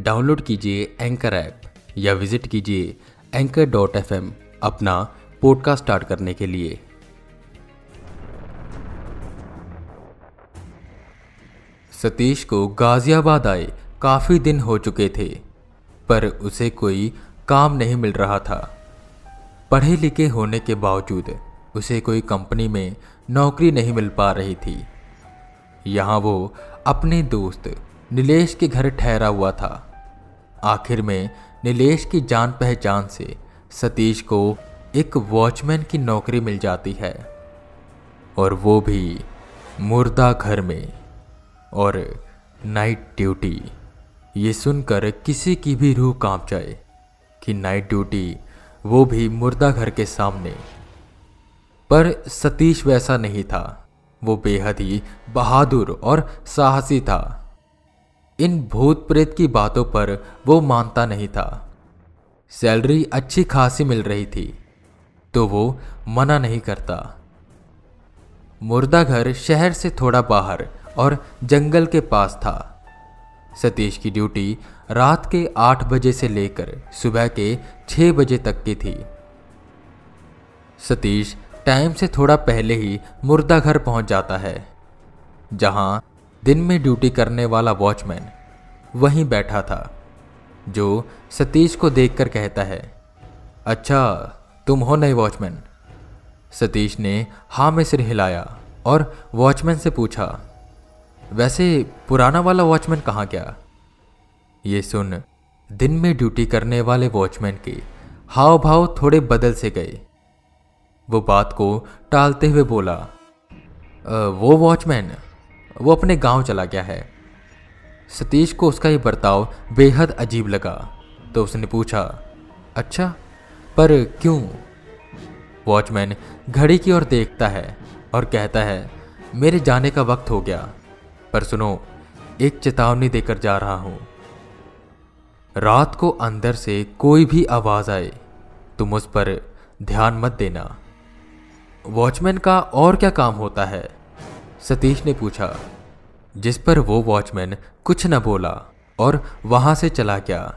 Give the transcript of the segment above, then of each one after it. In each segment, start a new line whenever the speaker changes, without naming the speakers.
Download कीजिए anchor app या visit कीजिए एंकर डॉट एफ़ अपना पॉडकास्ट स्टार्ट करने के लिए। सतीश को गाजियाबाद आए, काफ़ी दिन हो चुके थे, पर उसे कोई काम नहीं मिल रहा था। पढ़े लिखे होने के बावजूद उसे कोई कंपनी में नौकरी नहीं मिल पा रही थी। यहाँ वो अपने दोस्त नीलेश के घर ठहरा हुआ था। आखिर में नीलेश की जान पहचान से सतीश को एक वॉचमैन की नौकरी मिल जाती है। और वो भी मुर्दा घर में। और नाइट ड्यूटी, ये सुनकर किसी की भी रूह काँप जाए कि नाइट ड्यूटी वो भी मुर्दा घर के सामने। पर सतीश वैसा नहीं था। वो बेहद ही बहादुर और साहसी था। इन भूत प्रेत की बातों पर वो मानता नहीं था। सैलरी अच्छी खासी मिल रही थी तो वो मना नहीं करता। मुर्दा घर शहर से थोड़ा बाहर और जंगल के पास था। सतीश की ड्यूटी रात के आठ बजे से लेकर सुबह के छह बजे तक की थी। सतीश टाइम से थोड़ा पहले ही मुर्दा घर पहुँच जाता है, जहाँ दिन में ड्यूटी करने वाला वॉचमैन वहीं बैठा था जो सतीश को देखकर कहता है अच्छा तुम हो नए वॉचमैन। सतीश ने हाँ में सिर हिलाया और वॉचमैन से पूछा वैसे पुराना वाला वॉचमैन कहाँ गया? ये सुन दिन में ड्यूटी करने वाले वॉचमैन के हाव भाव थोड़े बदल से गए। वो बात को टालते हुए बोला आ, वो वॉचमैन वो अपने गाँव चला गया है। सतीश को उसका ये बर्ताव बेहद अजीब लगा तो उसने पूछा अच्छा पर क्यों? वॉचमैन घड़ी की ओर देखता है और कहता है, मेरे जाने का वक्त हो गया, पर सुनो, एक चेतावनी देकर जा रहा हूँ। रात को अंदर से कोई भी आवाज़ आए, तुम उस पर ध्यान मत देना। वॉचमैन का और क्या काम होता है? सतीश ने पूछा, जिस पर वो वॉचमैन कुछ न बोला और वहाँ से चला गया।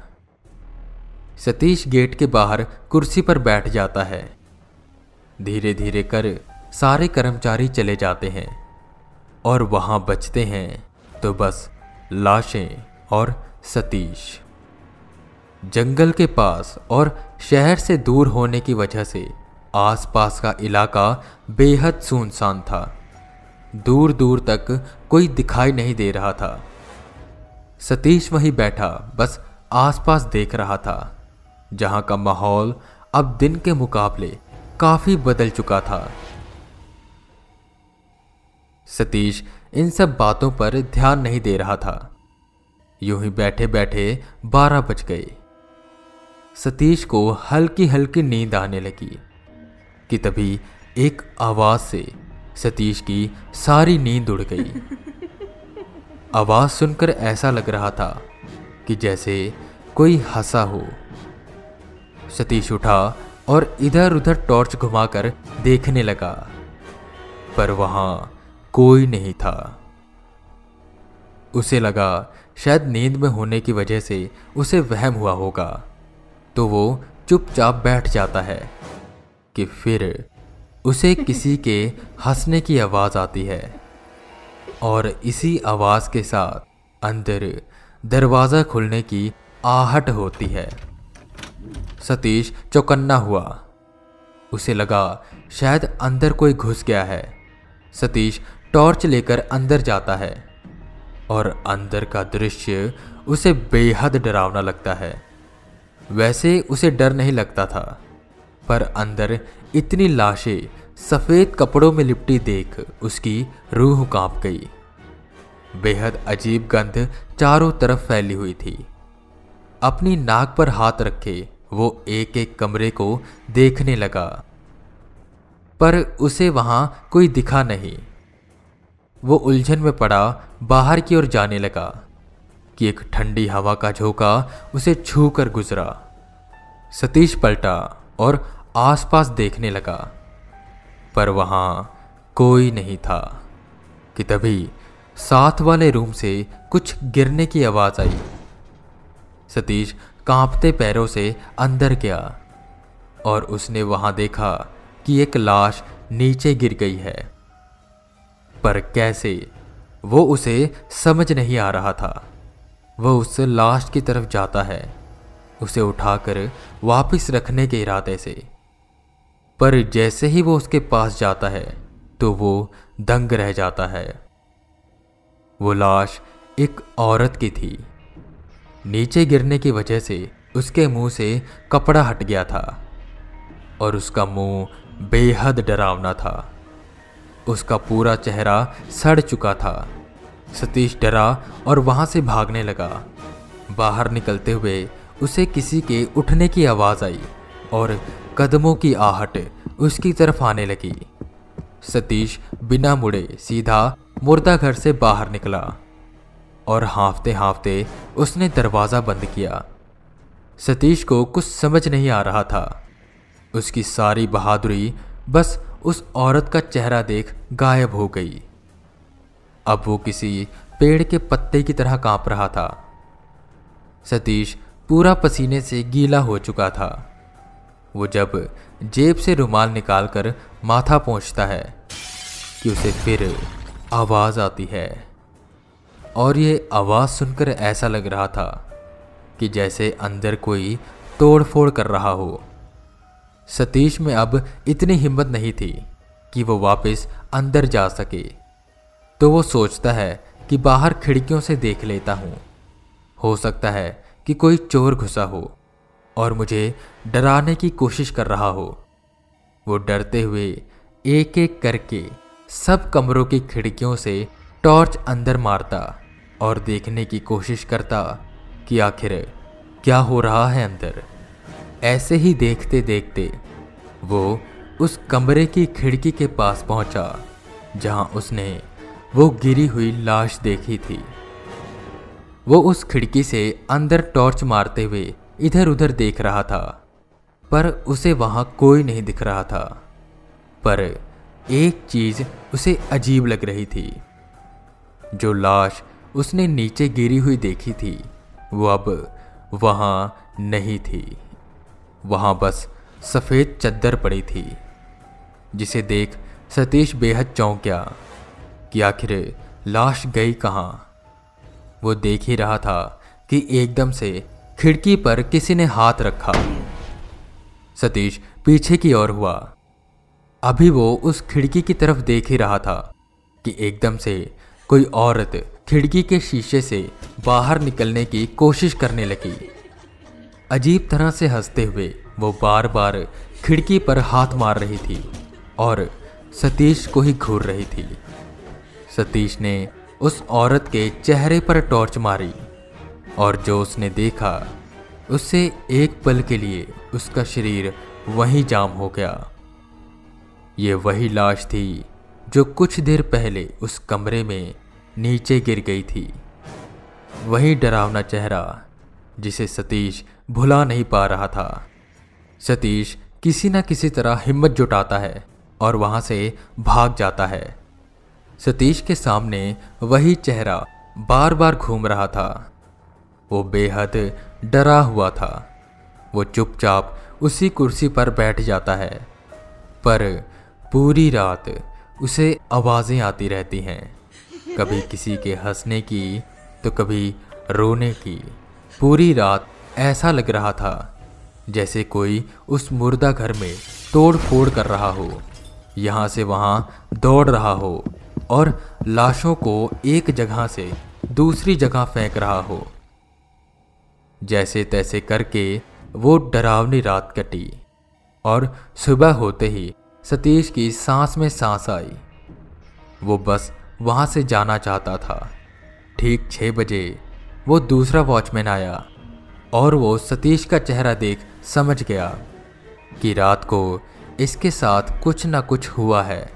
सतीश गेट के बाहर कुर्सी पर बैठ जाता है। धीरे धीरे कर सारे कर्मचारी चले जाते हैं और वहाँ बचते हैं। तो बस लाशें और सतीश। जंगल के पास और शहर से दूर होने की वजह से आसपास का इलाका बेहद सुनसान था। दूर दूर तक कोई दिखाई नहीं दे रहा था। सतीश वहीं बैठा, बस आसपास देख रहा था, जहाँ का माहौल अब दिन के मुकाबले काफ़ी बदल चुका था। सतीश इन सब बातों पर ध्यान नहीं दे रहा था। यूँ ही बैठे बैठे बारह बज गए। सतीश को हल्की हल्की नींद आने लगी, कि तभी एक आवाज़ से सतीश की सारी नींद उड़ गई। आवाज़ सुनकर ऐसा लग रहा था कि जैसे कोई हंसा हो। सतीश उठा और इधर उधर टॉर्च घुमाकर देखने लगा, पर वहाँ कोई नहीं था। उसे लगा शायद नींद में होने की वजह से उसे वहम हुआ होगा तो वो चुपचाप बैठ जाता है कि फिर उसे किसी के हंसने की आवाज़ आती है और इसी आवाज़ के साथ अंदर दरवाज़ा खुलने की आहट होती है। सतीश चौकन्ना हुआ। उसे लगा शायद अंदर कोई घुस गया है। सतीश टॉर्च लेकर अंदर जाता है और अंदर का दृश्य उसे बेहद डरावना लगता है। वैसे उसे डर नहीं लगता था, पर अंदर इतनी लाशें सफ़ेद कपड़ों में लिपटी देख उसकी रूह काँप गई। बेहद अजीब गंध चारों तरफ़ फैली हुई थी। अपनी नाक पर हाथ रखे वो एक एक कमरे को देखने लगा। पर उसे वहाँ कोई दिखा नहीं। वो उलझन में पड़ा, बाहर की ओर जाने लगा कि एक ठंडी हवा का झोंका उसे छू कर गुजरा। सतीश पलटा और आसपास देखने लगा, पर वहाँ कोई नहीं था, कि तभी साथ वाले रूम से कुछ गिरने की आवाज़ आई। सतीश कांपते पैरों से अंदर गया, और उसने वहाँ देखा कि एक लाश नीचे गिर गई है। पर कैसे, वो उसे समझ नहीं आ रहा था। वह उस लाश की तरफ़ जाता है, उसे उठाकर वापस रखने के इरादे से। पर जैसे ही वो उसके पास जाता है तो वो दंग रह जाता है। वो लाश एक औरत की थी। नीचे गिरने की वजह से उसके मुँह से कपड़ा हट गया था और उसका मुँह बेहद डरावना था। उसका पूरा चेहरा सड़ चुका था। सतीश डरा और वहाँ से भागने लगा। बाहर निकलते हुए उसे किसी के उठने की आवाज़ आई और कदमों की आहट उसकी तरफ़ आने लगी। सतीश बिना मुड़े सीधा मुर्दा घर से बाहर निकला और हाँफते हाँफते उसने दरवाज़ा बंद किया। सतीश को कुछ समझ नहीं आ रहा था। उसकी सारी बहादुरी बस उस औरत का चेहरा देख गायब हो गई। अब वो किसी पेड़ के पत्ते की तरह काँप रहा था। सतीश पूरा पसीने से गीला हो चुका था। वो जब जेब से रुमाल निकालकर माथा पहुँचता है कि उसे फिर आवाज़ आती है। और ये आवाज़ सुनकर ऐसा लग रहा था कि जैसे अंदर कोई तोड़फोड़ कर रहा हो। सतीश में अब इतनी हिम्मत नहीं थी कि वो वापस अंदर जा सके। तो वो सोचता है कि बाहर खिड़कियों से देख लेता हूँ। हो सकता है कि कोई चोर घुसा हो। और मुझे डराने की कोशिश कर रहा हो। वो डरते हुए एक एक करके सब कमरों की खिड़कियों से टॉर्च अंदर मारता और देखने की कोशिश करता कि आखिर क्या हो रहा है अंदर। ऐसे ही देखते देखते वो उस कमरे की खिड़की के पास पहुँचा, जहाँ उसने वो गिरी हुई लाश देखी थी। वो उस खिड़की से अंदर टॉर्च मारते हुए इधर उधर देख रहा था, पर उसे वहाँ कोई नहीं दिख रहा था। पर एक चीज़ उसे अजीब लग रही थी। जो लाश उसने नीचे गिरी हुई देखी थी, वो अब वहाँ नहीं थी। वहाँ बस सफ़ेद चद्दर पड़ी थी, जिसे देख सतीश बेहद चौंक गया कि आखिर लाश गई कहाँ। वो देख ही रहा था कि एकदम से खिड़की पर किसी ने हाथ रखा। सतीश पीछे की ओर हुआ। अभी वो उस खिड़की की तरफ़ देख ही रहा था कि एकदम से कोई औरत खिड़की के शीशे से बाहर निकलने की कोशिश करने लगी। अजीब तरह से हँसते हुए वो बार बार खिड़की पर हाथ मार रही थी और सतीश को ही घूर रही थी। सतीश ने उस औरत के चेहरे पर टॉर्च मारी। और जो उसने देखा उससे एक पल के लिए उसका शरीर वहीं जाम हो गया। ये वही लाश थी जो कुछ देर पहले उस कमरे में नीचे गिर गई थी। वही डरावना चेहरा, जिसे सतीश भुला नहीं पा रहा था। सतीश किसी न किसी तरह हिम्मत जुटाता है और वहाँ से भाग जाता है। सतीश के सामने वही चेहरा बार बार घूम रहा था। वो बेहद डरा हुआ था। वो चुपचाप उसी कुर्सी पर बैठ जाता है, पर पूरी रात उसे आवाज़ें आती रहती हैं। कभी किसी के हंसने की तो कभी रोने की। पूरी रात ऐसा लग रहा था, जैसे कोई उस मुर्दा घर में तोड़ फोड़ कर रहा हो। यहाँ से वहाँ दौड़ रहा हो और लाशों को एक जगह से दूसरी जगह फेंक रहा हो। जैसे तैसे करके वो डरावनी रात कटी और सुबह होते ही सतीश की सांस में सांस आई। वो बस वहाँ से जाना चाहता था। ठीक छः बजे वो दूसरा वॉचमैन आया और वो सतीश का चेहरा देख समझ गया कि रात को इसके साथ कुछ ना कुछ हुआ है।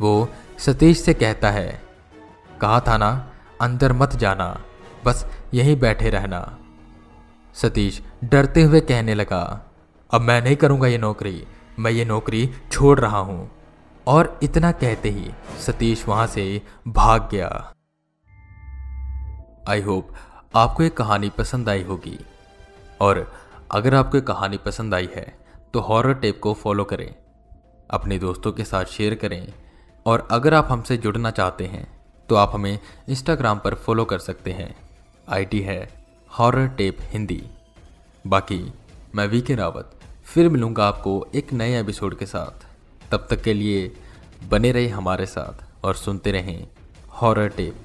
वो सतीश से कहता है, कहा था ना, अंदर मत जाना, बस यहीं बैठे रहना। सतीश डरते हुए कहने लगा, अब मैं नहीं करूँगा ये नौकरी, मैं ये नौकरी छोड़ रहा हूँ। और इतना कहते ही सतीश वहाँ से भाग गया। आई होप आपको ये कहानी पसंद आई होगी। और अगर आपको एक कहानी पसंद आई है तो हॉरर टेप को फॉलो करें, अपने दोस्तों के साथ शेयर करें। और अगर आप हमसे जुड़ना चाहते हैं तो आप हमें इंस्टाग्राम पर फॉलो कर सकते हैं। आईडी है हॉरर टेप हिंदी। बाकी, मैं वी के रावत, फिर मिलूँगा आपको एक नए एपिसोड के साथ। तब तक के लिए बने रहे हमारे साथ और सुनते रहें हॉरर टेप।